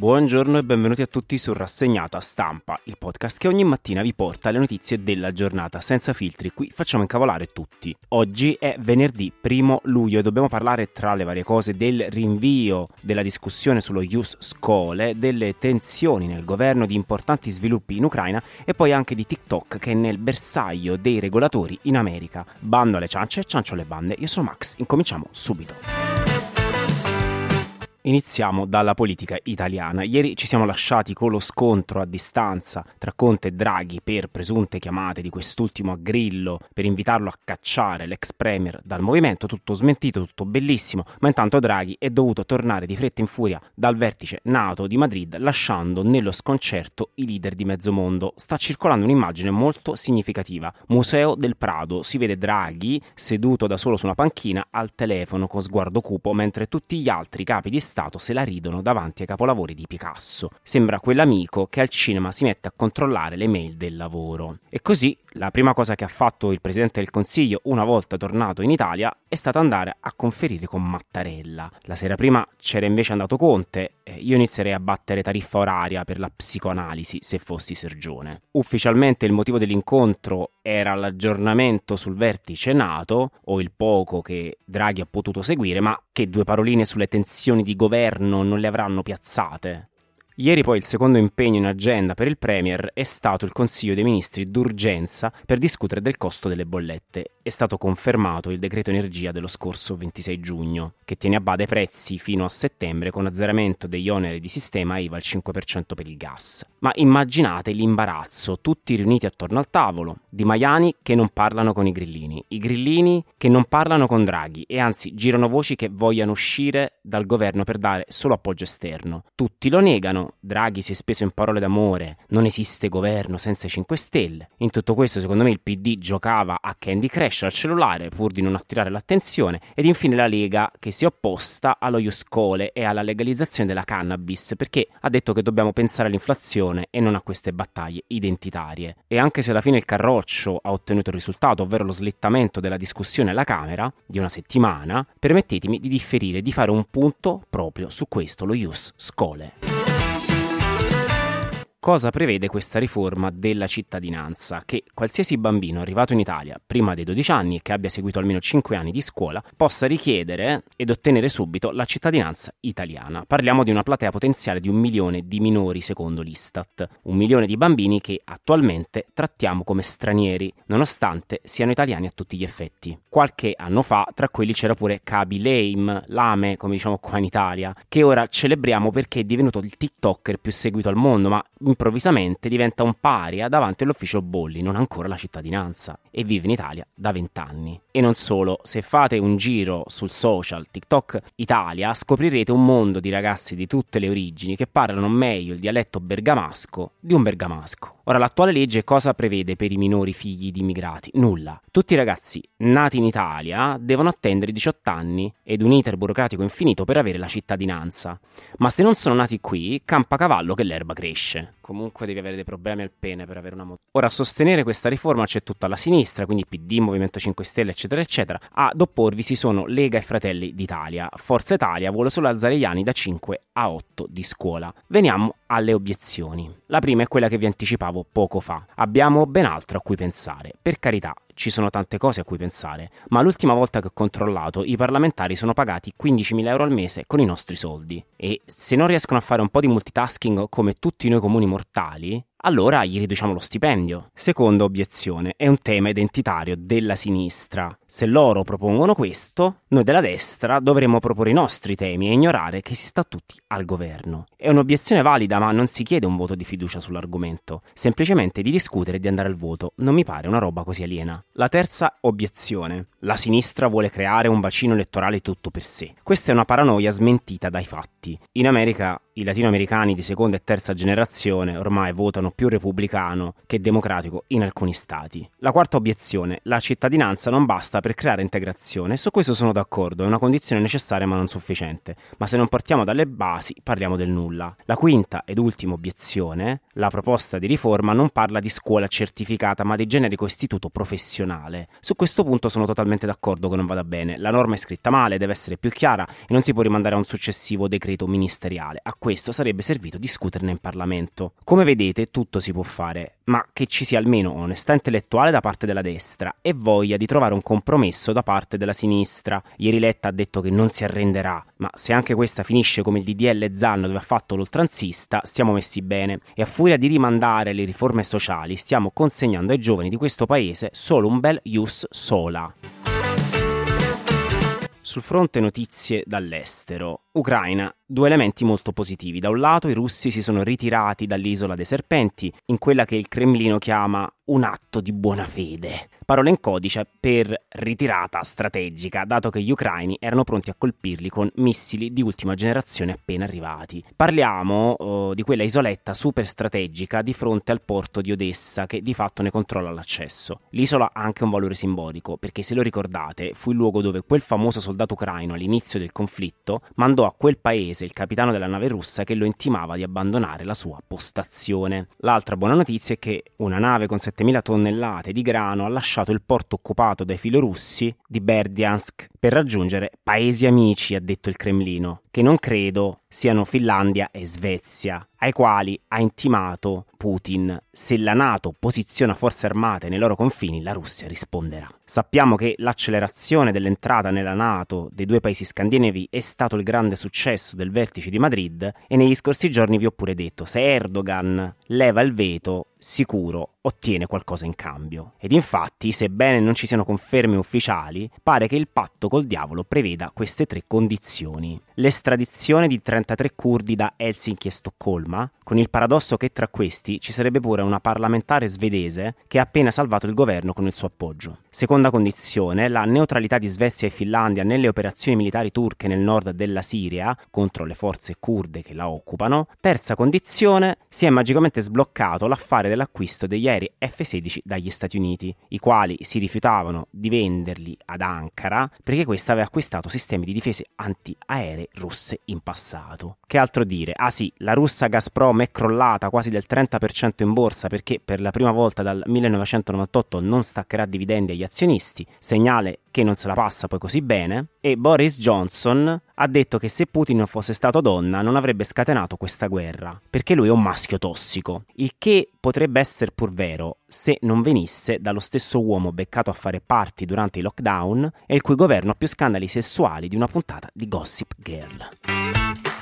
Buongiorno e benvenuti a tutti su Rassegnata Stampa, il podcast che ogni mattina vi porta le notizie della giornata senza filtri. Qui facciamo incavolare tutti. Oggi è venerdì 1 luglio e dobbiamo parlare tra le varie cose del rinvio della discussione sullo Ius Scole, delle tensioni nel governo, di importanti sviluppi in Ucraina e poi anche di TikTok che è nel bersaglio dei regolatori in America. Bando alle ciance, ciancio alle bande. Io sono Max, incominciamo subito. Iniziamo dalla politica italiana. Ieri ci siamo lasciati con lo scontro a distanza tra Conte e Draghi per presunte chiamate di quest'ultimo a Grillo per invitarlo a cacciare l'ex premier dal movimento, tutto smentito, tutto bellissimo, ma intanto Draghi è dovuto tornare di fretta in furia dal vertice NATO di Madrid lasciando nello sconcerto i leader di mezzo mondo. Sta circolando un'immagine molto significativa. Museo del Prado, si vede Draghi seduto da solo su una panchina al telefono con sguardo cupo mentre tutti gli altri capi di Stato se la ridono davanti ai capolavori di Picasso. Sembra quell'amico che al cinema si mette a controllare le mail del lavoro. E così la prima cosa che ha fatto il Presidente del Consiglio una volta tornato in Italia è stata andare a conferire con Mattarella. La sera prima c'era invece andato Conte, io inizierei a battere tariffa oraria per la psicoanalisi se fossi Sergione. Ufficialmente il motivo dell'incontro era l'aggiornamento sul vertice NATO o il poco che Draghi ha potuto seguire, ma che due paroline sulle tensioni di governo non le avranno piazzate. Ieri poi il secondo impegno in agenda per il Premier è stato il Consiglio dei Ministri d'urgenza per discutere del costo delle bollette. È stato confermato il decreto energia dello scorso 26 giugno, che tiene a bada i prezzi fino a settembre con azzeramento degli oneri di sistema IVA al 5% per il gas. Ma immaginate l'imbarazzo, tutti riuniti attorno al tavolo, di Maiani che non parlano con i grillini, i grillini che non parlano con Draghi e anzi girano voci che vogliano uscire dal governo per dare solo appoggio esterno. Tutti lo negano, Draghi si è speso in parole d'amore, non esiste governo senza i 5 Stelle. In tutto questo, secondo me, il PD giocava a Candy Crash al cellulare pur di non attirare l'attenzione. Ed infine la Lega che si è opposta allo Iuscole e alla legalizzazione della cannabis perché ha detto che dobbiamo pensare all'inflazione e non a queste battaglie identitarie. E anche se alla fine il Carroccio ha ottenuto il risultato, ovvero lo slittamento della discussione alla Camera di una settimana, permettetemi di differire, di fare un punto proprio su questo, lo Ius Scole. Cosa prevede questa riforma della cittadinanza? Che qualsiasi bambino arrivato in Italia prima dei 12 anni e che abbia seguito almeno 5 anni di scuola possa richiedere ed ottenere subito la cittadinanza italiana. Parliamo di una platea potenziale di un milione di minori secondo l'Istat, un milione di bambini che attualmente trattiamo come stranieri, nonostante siano italiani a tutti gli effetti. Qualche anno fa tra quelli c'era pure Kaby Lame, Lame, come diciamo qua in Italia, che ora celebriamo perché è divenuto il TikToker più seguito al mondo, ma improvvisamente diventa un paria davanti all'ufficio Bolli, non ancora la cittadinanza, e vive in Italia da vent'anni. E non solo, se fate un giro sul social TikTok Italia scoprirete un mondo di ragazzi di tutte le origini che parlano meglio il dialetto bergamasco di un bergamasco. Ora, l'attuale legge cosa prevede per i minori figli di immigrati? Nulla. Tutti i ragazzi nati in Italia devono attendere 18 anni ed un iter burocratico infinito per avere la cittadinanza. Ma se non sono nati qui, campa cavallo che l'erba cresce. Comunque devi avere dei problemi al pene per avere una moto. Ora, a sostenere questa riforma c'è tutta la sinistra, quindi PD, Movimento 5 Stelle, eccetera, eccetera. Ad opporvi si sono Lega e Fratelli d'Italia. Forza Italia vuole solo alzare gli anni da 5 a 8 di scuola. Veniamo alle obiezioni. La prima è quella che vi anticipavo poco fa. Abbiamo ben altro a cui pensare. Per carità, ci sono tante cose a cui pensare, ma l'ultima volta che ho controllato i parlamentari sono pagati 15.000 euro al mese con i nostri soldi. E se non riescono a fare un po' di multitasking come tutti noi comuni mortali, allora gli riduciamo lo stipendio. Seconda obiezione, è un tema identitario della sinistra. Se loro propongono questo, noi della destra dovremmo proporre i nostri temi e ignorare che si sta tutti al governo. È un'obiezione valida, ma non si chiede un voto di fiducia sull'argomento, semplicemente di discutere e di andare al voto. Non mi pare una roba così aliena. La terza obiezione. La sinistra vuole creare un bacino elettorale tutto per sé. Questa è una paranoia smentita dai fatti. In America i latinoamericani di seconda e terza generazione ormai votano più repubblicano che democratico in alcuni stati. La quarta obiezione, la cittadinanza non basta per creare integrazione, su questo sono d'accordo, è una condizione necessaria ma non sufficiente, ma se non partiamo dalle basi parliamo del nulla. La quinta ed ultima obiezione, la proposta di riforma non parla di scuola certificata ma di generico istituto professionale. Su questo punto sono totalmente d'accordo che non vada bene, la norma è scritta male, deve essere più chiara e non si può rimandare a un successivo decreto ministeriale. A questo sarebbe servito discuterne in Parlamento. Come vedete, tutto si può fare, ma che ci sia almeno onestà intellettuale da parte della destra e voglia di trovare un compromesso da parte della sinistra. Ieri Letta ha detto che non si arrenderà, ma se anche questa finisce come il DDL Zan dove ha fatto l'oltranzista, stiamo messi bene e a furia di rimandare le riforme sociali stiamo consegnando ai giovani di questo paese solo un bel ius sola. Sul fronte notizie dall'estero, Ucraina, due elementi molto positivi. Da un lato i russi si sono ritirati dall'isola dei serpenti in quella che il Cremlino chiama un atto di buona fede parole in codice per ritirata strategica, dato che gli ucraini erano pronti a colpirli con missili di ultima generazione appena arrivati. Parliamo uh, di quella isoletta super strategica di fronte al porto di Odessa che di fatto ne controlla l'accesso. L'isola ha anche un valore simbolico, perché se lo ricordate fu il luogo dove quel famoso soldato ucraino all'inizio del conflitto mandò a quel paese il capitano della nave russa che lo intimava di abbandonare la sua postazione. L'altra buona notizia è che una nave con 7000 tonnellate di grano ha lasciato il porto occupato dai filorussi di Berdiansk per raggiungere paesi amici, ha detto il Cremlino, che non credo siano Finlandia e Svezia, ai quali ha intimato Putin se la Nato posiziona forze armate nei loro confini, la Russia risponderà. Sappiamo che l'accelerazione dell'entrata nella Nato dei due paesi scandinavi è stato il grande successo del vertice di Madrid e negli scorsi giorni vi ho pure detto, se Erdogan leva il veto, sicuro ottiene qualcosa in cambio. Ed infatti, sebbene non ci siano conferme ufficiali, pare che il patto col diavolo preveda queste tre condizioni. L'estradizione di 33 curdi da Helsinki e Stoccolma, con il paradosso che tra questi ci sarebbe pure una parlamentare svedese che ha appena salvato il governo con il suo appoggio. Seconda condizione, la neutralità di Svezia e Finlandia nelle operazioni militari turche nel nord della Siria contro le forze kurde che la occupano. Terza condizione, si è magicamente sbloccato l'affare dell'acquisto degli aerei F-16 dagli Stati Uniti, i quali si rifiutavano di venderli ad Ankara perché questa aveva acquistato sistemi di difese antiaeree russe in passato. Che altro dire? Ah sì, la russa Gazprom è crollata quasi del 30% in borsa perché per la prima volta dal 1998 non staccherà dividendi agli azionisti, segnale che non se la passa poi così bene, e Boris Johnson ha detto che se Putin fosse stato donna non avrebbe scatenato questa guerra, perché lui è un maschio tossico, il che potrebbe essere pur vero se non venisse dallo stesso uomo beccato a fare party durante i lockdown e il cui governo ha più scandali sessuali di una puntata di Gossip Girl.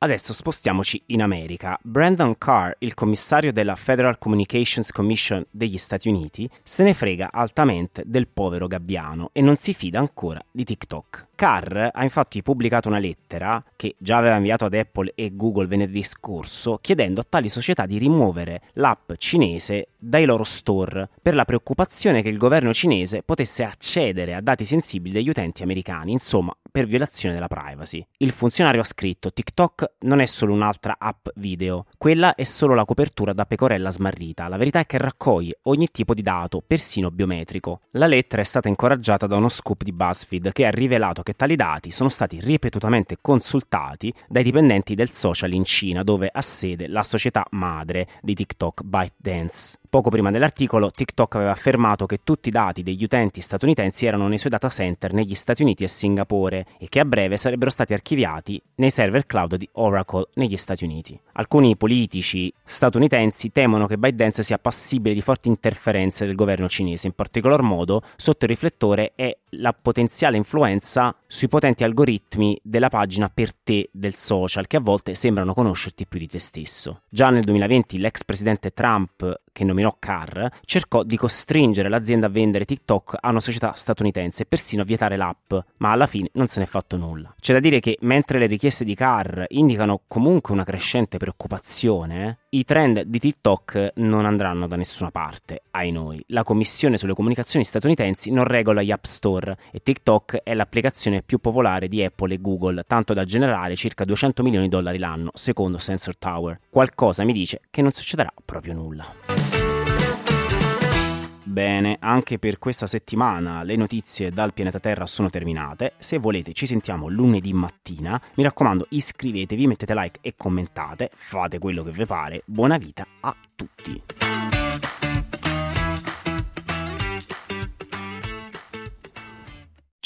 Adesso spostiamoci in America. Brandon Carr, il commissario della Federal Communications Commission degli Stati Uniti, se ne frega altamente del povero gabbiano e non si fida ancora di TikTok. Carr ha infatti pubblicato una lettera che già aveva inviato ad Apple e Google venerdì scorso chiedendo a tali società di rimuovere l'app cinese dai loro store per la preoccupazione che il governo cinese potesse accedere a dati sensibili degli utenti americani, insomma per violazione della privacy. Il funzionario ha scritto TikTok non è solo un'altra app video, quella è solo la copertura da pecorella smarrita, la verità è che raccoglie ogni tipo di dato, persino biometrico. La lettera è stata incoraggiata da uno scoop di BuzzFeed che ha rivelato che tali dati sono stati ripetutamente consultati dai dipendenti del social in Cina, dove ha sede la società madre di TikTok ByteDance. Poco prima dell'articolo, TikTok aveva affermato che tutti i dati degli utenti statunitensi erano nei suoi data center negli Stati Uniti e Singapore e che a breve sarebbero stati archiviati nei server cloud di Oracle negli Stati Uniti. Alcuni politici statunitensi temono che ByteDance sia passibile di forti interferenze del governo cinese, in particolar modo sotto il riflettore è la potenziale influenza sui potenti algoritmi della pagina per te del social che a volte sembrano conoscerti più di te stesso. Già nel 2020 l'ex presidente Trump, che nominò Carr, cercò di costringere l'azienda a vendere TikTok a una società statunitense e persino a vietare l'app, ma alla fine non se n'è fatto nulla. C'è da dire che mentre le richieste di Carr indicano comunque una crescente preoccupazione, i trend di TikTok non andranno da nessuna parte, ai noi. La Commissione sulle comunicazioni statunitensi non regola gli App Store e TikTok è l'applicazione più popolare di Apple e Google, tanto da generare circa 200 milioni di dollari l'anno, secondo Sensor Tower. Qualcosa mi dice che non succederà proprio nulla. Bene, anche per questa settimana le notizie dal pianeta Terra sono terminate. Se volete ci sentiamo lunedì mattina. Mi raccomando, iscrivetevi, mettete like e commentate, fate quello che vi pare. Buona vita a tutti.